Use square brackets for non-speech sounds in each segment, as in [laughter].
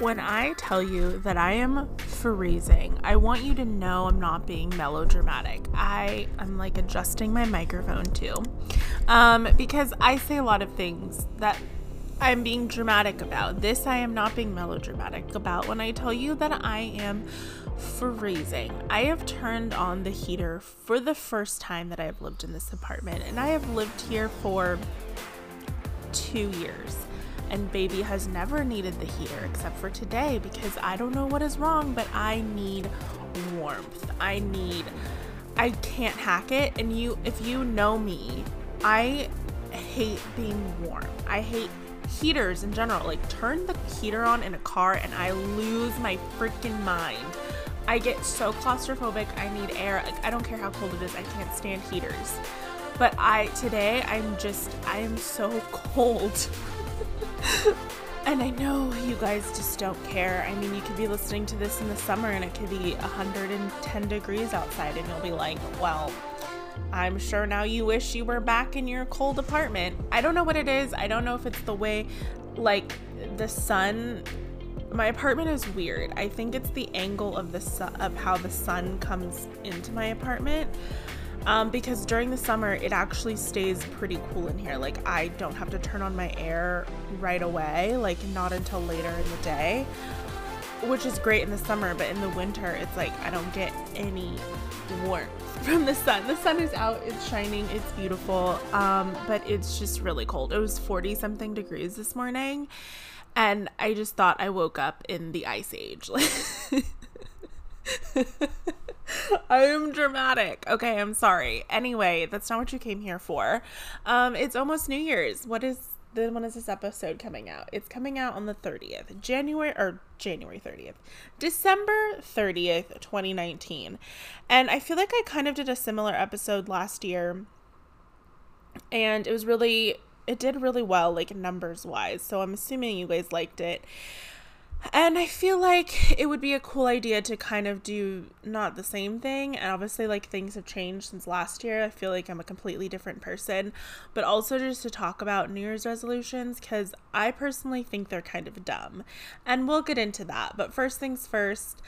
When I tell you that I am freezing, I want you to know I'm not being melodramatic. I am like adjusting my microphone too. Um, because I say a lot of things that I'm being dramatic about. This I am not being melodramatic about when I tell you that I am freezing. I have turned on the heater for the first time that I have lived in this apartment, and I have lived here for two years and baby has never needed the heater except for today because I don't know what is wrong, but I need warmth. I need I can't hack it and you if you know me, I hate being warm. I hate heaters in general. Like turn the heater on in a car and I lose my freaking mind. I get so claustrophobic. I need air. Like I don't care how cold it is. I can't stand heaters. But I today I'm just I am so [laughs] cold. And I know you guys just don't care. I mean, you could be listening to this in the summer and it could be 110 degrees outside, and you'll be like, well, I'm sure now you wish you were back in your cold apartment. I don't know what it is. I don't know if it's the way, like, the sun. My apartment is weird. I think it's the angle of the sun, of how the sun comes into my apartment um, because during the summer it actually stays pretty cool in here. Like I don't have to turn on my air right away, like not until later in the day, which is great in the summer. But in the winter, it's like I don't get any warmth [laughs] from the sun. The sun is out, it's shining, it's beautiful, um, but it's just really cold. It was 40 something degrees this morning, and I just thought I woke up in the ice age. [laughs] [laughs] I am dramatic. Okay, I'm sorry. Anyway, that's not what you came here for. Um, it's almost New Year's. What is then when is this episode coming out? It's coming out on the 30th. January or January 30th. December 30th, 2019. And I feel like I kind of did a similar episode last year. And it was really it did really well like numbers wise. So I'm assuming you guys liked it. And I feel like it would be a cool idea to kind of do not the same thing. And obviously, like things have changed since last year. I feel like I'm a completely different person. But also just to talk about New Year's resolutions because I personally think they're kind of dumb. And we'll get into that. But first things first,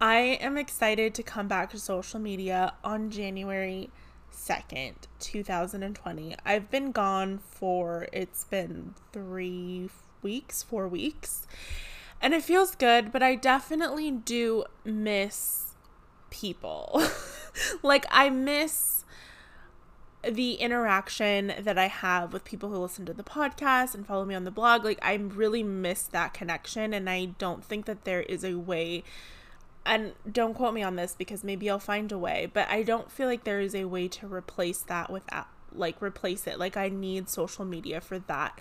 I am excited to come back to social media on January 2nd, 2020. I've been gone for, it's been three weeks, four weeks and it feels good, but I definitely do miss people. [laughs] like, I miss the interaction that I have with people who listen to the podcast and follow me on the blog. Like, I really miss that connection, and I don't think that there is a way. And don't quote me on this because maybe I'll find a way, but I don't feel like there is a way to replace that without, like, replace it. Like, I need social media for that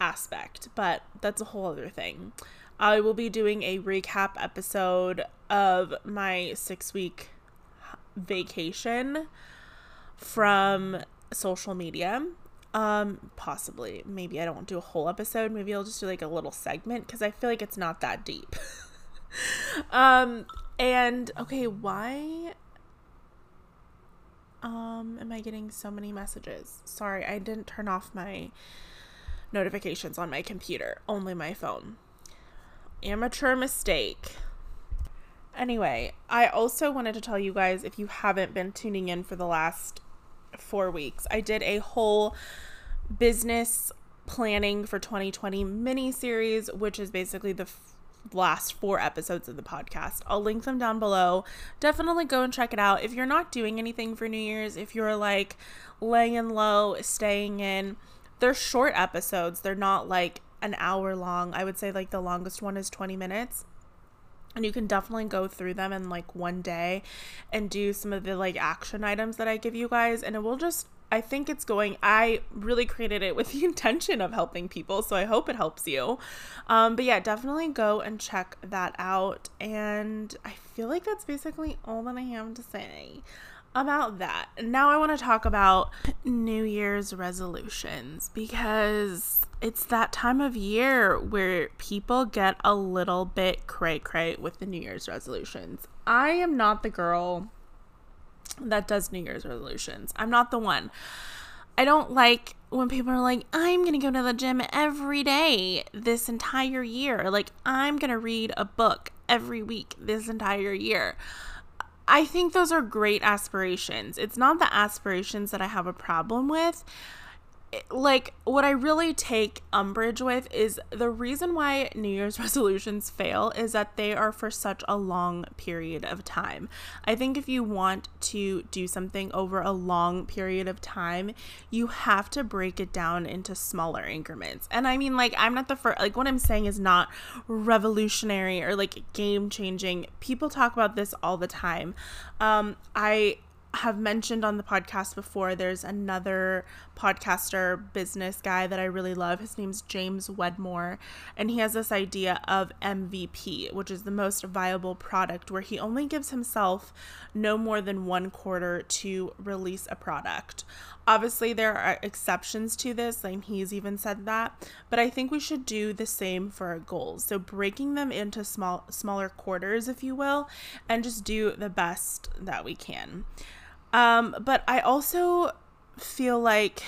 aspect, but that's a whole other thing. I will be doing a recap episode of my six week vacation from social media. Um, possibly. Maybe I don't do a whole episode. Maybe I'll just do like a little segment because I feel like it's not that deep. [laughs] um, and okay, why um am I getting so many messages? Sorry, I didn't turn off my notifications on my computer, only my phone amateur mistake. Anyway, I also wanted to tell you guys if you haven't been tuning in for the last four weeks, I did a whole business planning for 2020 mini series, which is basically the f- last four episodes of the podcast. I'll link them down below. Definitely go and check it out. If you're not doing anything for New Year's, if you're like laying low, staying in, they're short episodes. They're not like an hour long. I would say like the longest one is 20 minutes. And you can definitely go through them in like one day and do some of the like action items that I give you guys. And it will just, I think it's going, I really created it with [laughs] the intention of helping people. So I hope it helps you. Um, but yeah, definitely go and check that out. And I feel like that's basically all that I have to say about that. Now I want to talk about New Year's resolutions because it's that time of year where people get a little bit cray cray with the New Year's resolutions. I am not the girl that does New Year's resolutions. I'm not the one. I don't like when people are like, I'm going to go to the gym every day this entire year, like, I'm going to read a book every week this entire year. I think those are great aspirations. It's not the aspirations that I have a problem with like what I really take umbrage with is the reason why New Year's [laughs] resolutions fail is that they are for such a long period of time. I think if you want to do something over a long period of time, you have to break it down into smaller increments. And I mean like I'm not the first like what I'm saying is not revolutionary or like game changing. People talk about this all the time. Um I have mentioned on the podcast before, there's another podcaster business guy that I really love. His name's James Wedmore, and he has this idea of MVP, which is the most viable product, where he only gives himself no more than one quarter to release a product. Obviously, there are exceptions to this, and he's even said that, but I think we should do the same for our goals. So breaking them into small smaller quarters, if you will, and just do the best that we can. Um, but I also feel like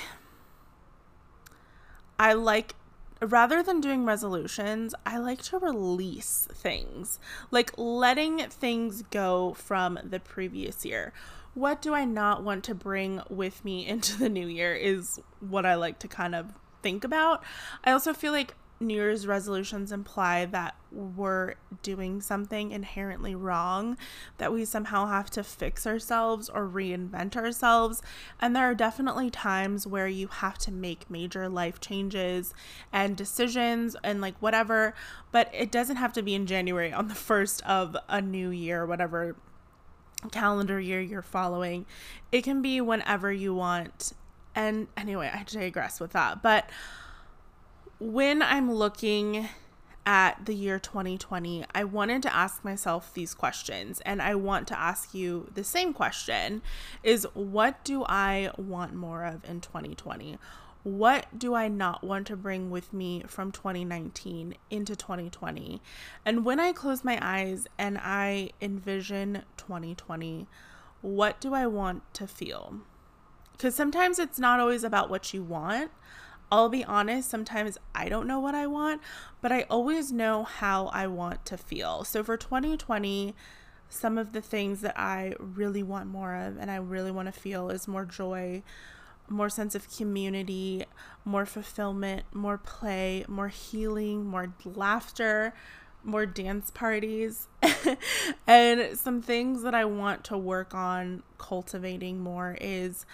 I like rather than doing resolutions, I like to release things, like letting things go from the previous year. What do I not want to bring with me [laughs] into the new year is what I like to kind of think about. I also feel like New Year's resolutions imply that we're doing something inherently wrong, that we somehow have to fix ourselves or reinvent ourselves. And there are definitely times where you have to make major life changes and decisions and like whatever, but it doesn't have to be in January on the first of a new year, whatever calendar year you're following. It can be whenever you want. And anyway, I digress with that. But when I'm looking at the year 2020, I wanted to ask myself these questions and I want to ask you the same question is what do I want more of in 2020? What do I not want to bring with me from 2019 into 2020? And when I close my eyes and I envision 2020, what do I want to feel? Because sometimes it's not always about what you want. I'll be honest, sometimes I don't know what I want, but I always know how I want to feel. So for 2020, some of the things that I really want more of and I really want to feel is more joy, more sense of community, more fulfillment, more play, more healing, more laughter, more dance parties, [laughs] and some things that I want to work on cultivating more is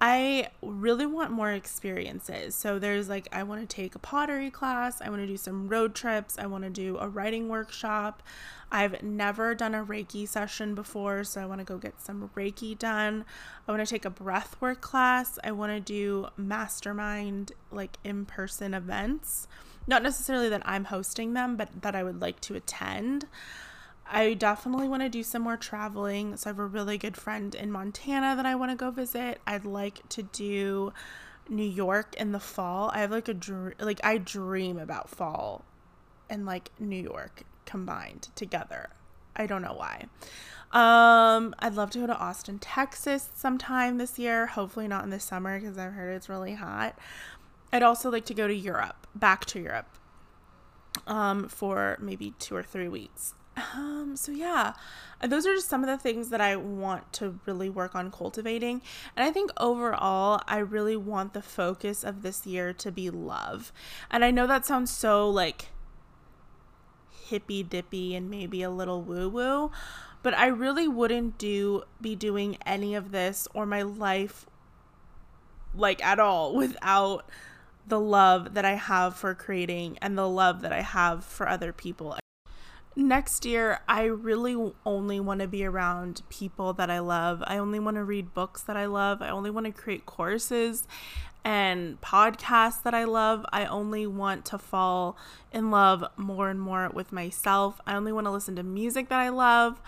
I really want more experiences. So there's like, I want to take a pottery class, I want to do some road trips, I want to do a writing workshop. I've never done a Reiki session before, so I want to go get some Reiki done. I want to take a breathwork class. I want to do mastermind, like in person events. Not necessarily that I'm hosting them, but that I would like to attend. I definitely want to do some more traveling. So I have a really good friend in Montana that I want to go visit. I'd like to do New York in the fall. I have like a like I dream about fall and like New York combined together. I don't know why. Um, I'd love to go to Austin, Texas sometime this year. Hopefully not in the summer because I've heard it's really hot. I'd also like to go to Europe, back to Europe, um, for maybe two or three weeks. Um, so yeah, those are just some of the things that I want to really work on cultivating. And I think overall, I really want the focus of this year to be love. And I know that sounds so like hippy dippy and maybe a little woo woo, but I really wouldn't do be doing any of this or my life like at all without the love that I have for creating and the love that I have for other people next year, I really only want to be around people that I love. I only want to read books that I love. I only want to create courses and podcasts that I love. I only want to fall in love more and more with myself. I only want to listen to music that I love.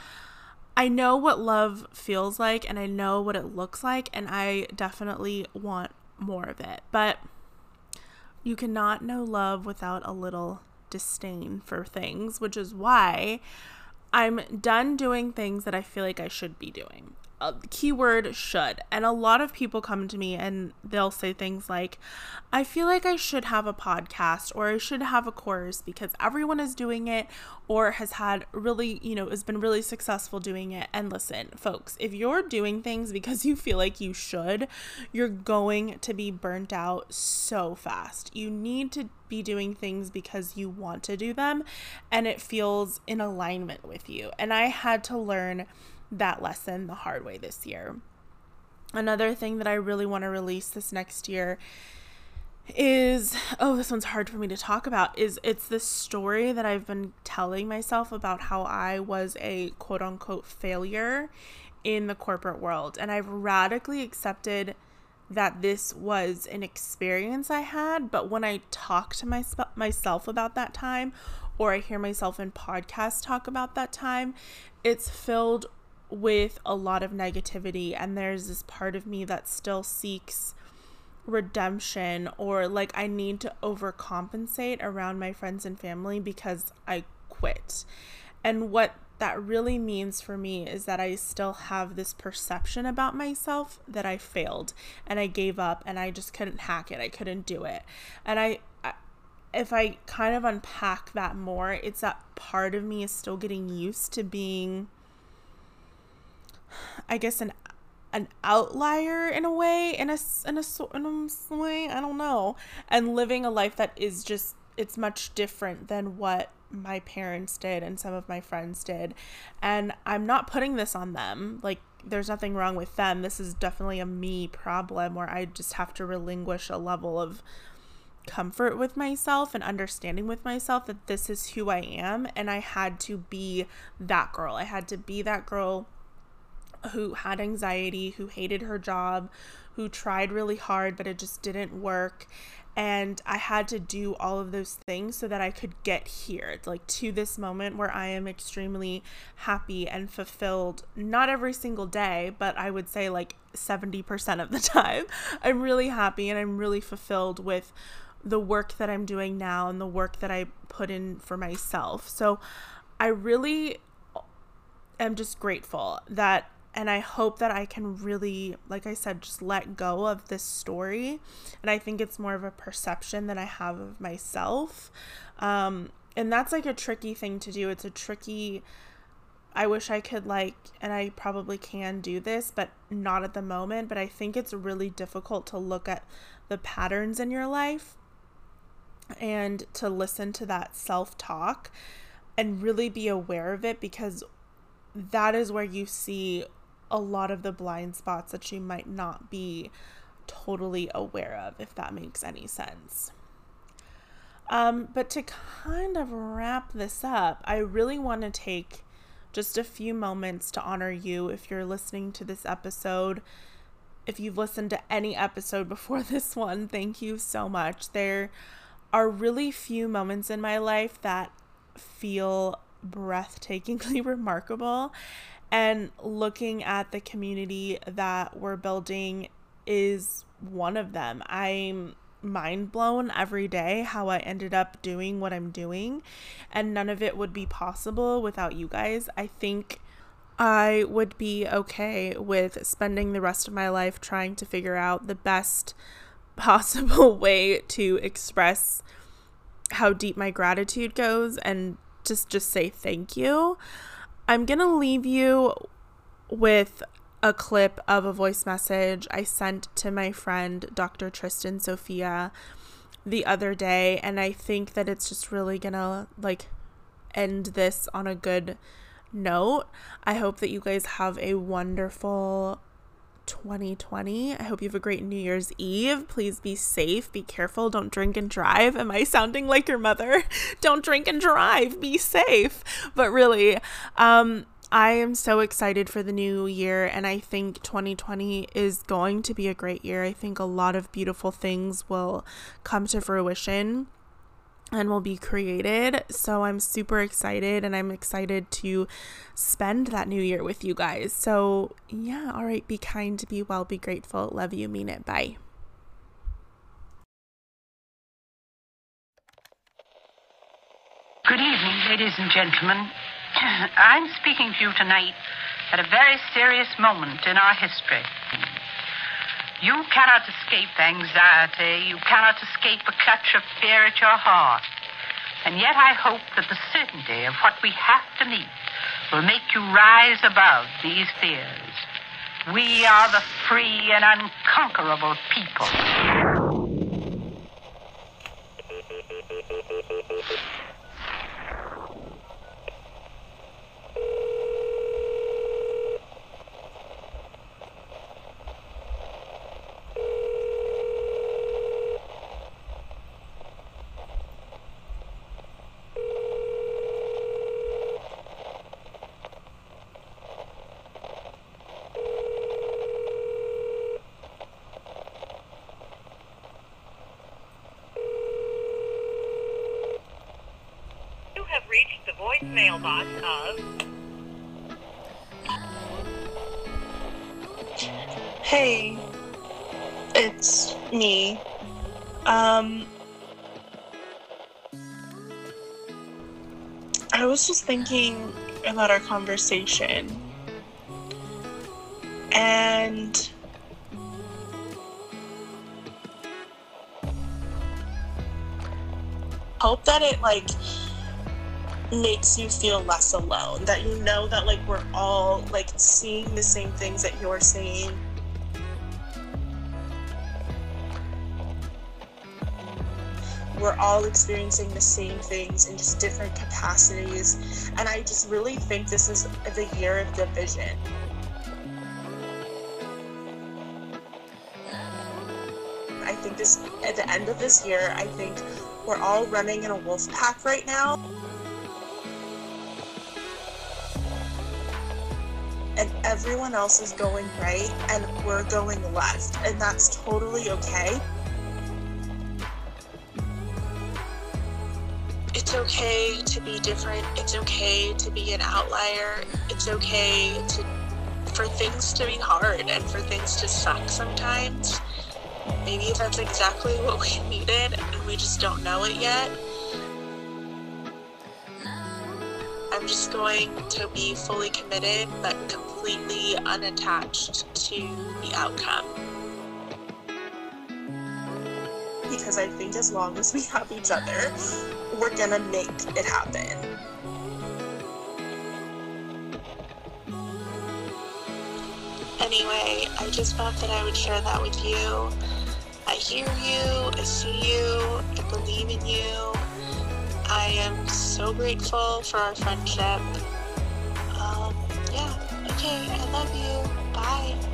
I know what love feels like and I know what it looks like, and I definitely want more of it. But you cannot know love without a little disdain for things, which is why I'm done doing things that I feel like I should be doing. Uh, keyword should. And a lot of people come to me and they'll say things like, I feel like I should have a podcast or I should have a course because everyone is doing it or has had really, you know, has been really successful doing it. And listen, folks, if you're doing things because you feel like you should, you're going to be burnt out so fast. You need to be doing things because you want to do them and it feels in alignment with you. And I had to learn that lesson the hard way this year. Another thing that I really want to release this next year is oh this one's hard for me to talk about is it's the story that I've been telling myself about how I was a quote unquote failure in the corporate world and I've radically accepted that this was an experience I had but when I talk to my, myself about that time or I hear myself in podcasts talk about that time it's filled with a lot of negativity and there's this part of me that still seeks redemption or like I need to overcompensate around my friends and family because I quit. And what that really means for me is that I still have this perception about myself that I failed and I gave up and I just couldn't hack it. I couldn't do it. And I, if I kind of unpack that more, it's that part of me is still getting used to being I guess an an outlier in a way in a in a in a way? I don't know. And living a life that is just it's much different than what my parents did and some of my friends did. And I'm not putting this on them. Like there's nothing wrong with them. This is definitely a me problem where I just have to relinquish a level of comfort with myself and understanding with myself that this is who I am. And I had to be that girl. I had to be that girl who had anxiety, who hated her job, who tried really hard, but it just didn't work. And I had to do all of those things so that I could get here, it's like to this moment where I am extremely happy and fulfilled. Not every single day, but I would say like 70% of the [laughs] time. I'm really happy and I'm really fulfilled with the work that I'm doing now and the work that I put in for myself. So I really am just grateful that and I hope that I can really, like I said, just let go of this story. And I think it's more of a perception that I have of myself. Um, and that's like a tricky thing to do. It's a tricky, I wish I could, like, and I probably can do this, but not at the moment. But I think it's really difficult to look at the patterns in your life and to listen to that self talk and really be aware of it because that is where you see a lot of the blind spots that you might not be totally aware of, if that makes any sense. Um, but to kind of wrap this up, I really want to take just a few moments to honor you if you're listening to this episode. If you've listened to any episode before [laughs] this one, thank you so much. There are really few moments in my life that feel breathtakingly [laughs] remarkable. And looking at the community that we're building is one of them. I'm mind blown every day how I ended up doing what I'm doing, and none of it would be possible without you guys. I think I would be okay with spending the rest of my life trying to figure out the best [laughs] possible way to express how deep my gratitude goes and just just say thank you. I'm going to leave you with a clip of a voice message I sent to my friend Dr. Tristan Sophia the other day and I think that it's just really going to like end this on a good note. I hope that you guys have a wonderful 2020. I hope you have a great New Year's Eve. Please be safe, be careful, don't drink and drive. Am I sounding like your mother? [laughs] don't drink and drive, be safe. But really, um, I am so excited for the new year, and I think 2020 is going to be a great year. I think a lot of beautiful things will come to fruition and will be created. So I'm super excited and I'm excited to spend that new year with you guys. So, yeah, all right, be kind, be well, be grateful. Love you, mean it. Bye. Good evening, ladies and gentlemen. [clears throat] I'm speaking to you tonight at a very serious moment in our history. You cannot escape anxiety. You cannot escape a clutch of fear at your heart. And yet I hope that the certainty of what we have to meet will make you rise above these fears. We are the free and unconquerable people. You have reached the voicemail box of. Hey, it's me. Um, I was just thinking about our conversation, and hope that it like makes you feel less alone. That you know that like we're all like seeing the same things that you're seeing. we're all experiencing the same things in just different capacities. And I just really think this is the year of division. I think this, at the end of this year, I think we're all running in a wolf pack right now. And everyone else is going right, and we're going left. And that's totally okay. it's okay to be different. It's okay to be an outlier. It's okay to for things to be hard and for things to suck sometimes. Maybe that's exactly [laughs] what we needed and we just don't know it yet. I'm just going to be fully committed but completely unattached to the outcome. Because I think as long as we have each other, we're gonna make it happen. Anyway, I just thought that I would share that with you. I hear you, I see you, I believe in you. I am so grateful for our friendship. Um, yeah, okay, I love you. Bye.